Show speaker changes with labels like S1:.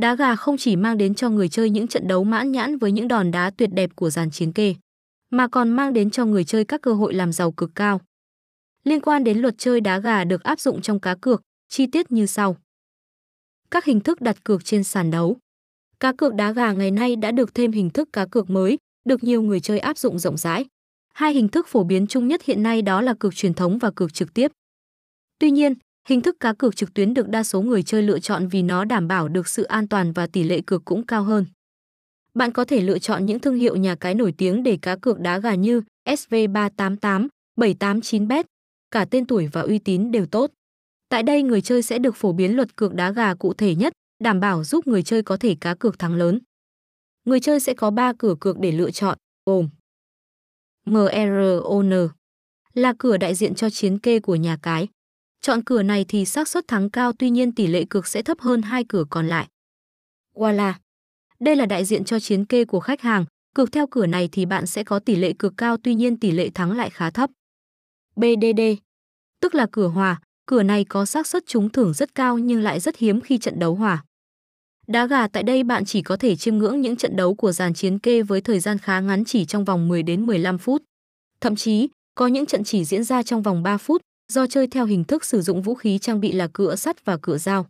S1: Đá gà không chỉ mang đến cho người chơi những trận đấu mãn nhãn với những đòn đá tuyệt đẹp của dàn chiến kê, mà còn mang đến cho người chơi các cơ hội làm giàu cực cao. Liên quan đến luật chơi đá gà được áp dụng trong cá cược, chi tiết như sau. Các hình thức đặt cược trên sàn đấu. Cá cược đá gà ngày nay đã được thêm hình thức cá cược mới, được nhiều người chơi áp dụng rộng rãi. Hai hình thức phổ biến chung nhất hiện nay đó là cược truyền thống và cược trực tiếp. Tuy nhiên, hình thức cá cược trực tuyến được đa số người chơi lựa chọn vì nó đảm bảo được sự an toàn và tỷ lệ cược cũng cao hơn. Bạn có thể lựa chọn những thương hiệu nhà cái nổi tiếng để cá cược đá gà như SV388, 789bet, cả tên tuổi và uy tín đều tốt. Tại đây người chơi sẽ được phổ biến luật cược đá gà cụ thể nhất, đảm bảo giúp người chơi có thể cá cược thắng lớn. Người chơi sẽ có 3 cửa cược để lựa chọn, gồm MRON là cửa đại diện cho chiến kê của nhà cái. Chọn cửa này thì xác suất thắng cao tuy nhiên tỷ lệ cược sẽ thấp hơn hai cửa còn lại. Wala Đây là đại diện cho chiến kê của khách hàng, cược theo cửa này thì bạn sẽ có tỷ lệ cược cao tuy nhiên tỷ lệ thắng lại khá thấp. BDD tức là cửa hòa, cửa này có xác suất trúng thưởng rất cao nhưng lại rất hiếm khi trận đấu hòa. Đá gà tại đây bạn chỉ có thể chiêm ngưỡng những trận đấu của dàn chiến kê với thời gian khá ngắn chỉ trong vòng 10 đến 15 phút. Thậm chí, có những trận chỉ diễn ra trong vòng 3 phút do chơi theo hình thức sử dụng vũ khí trang bị là cựa sắt và cựa dao.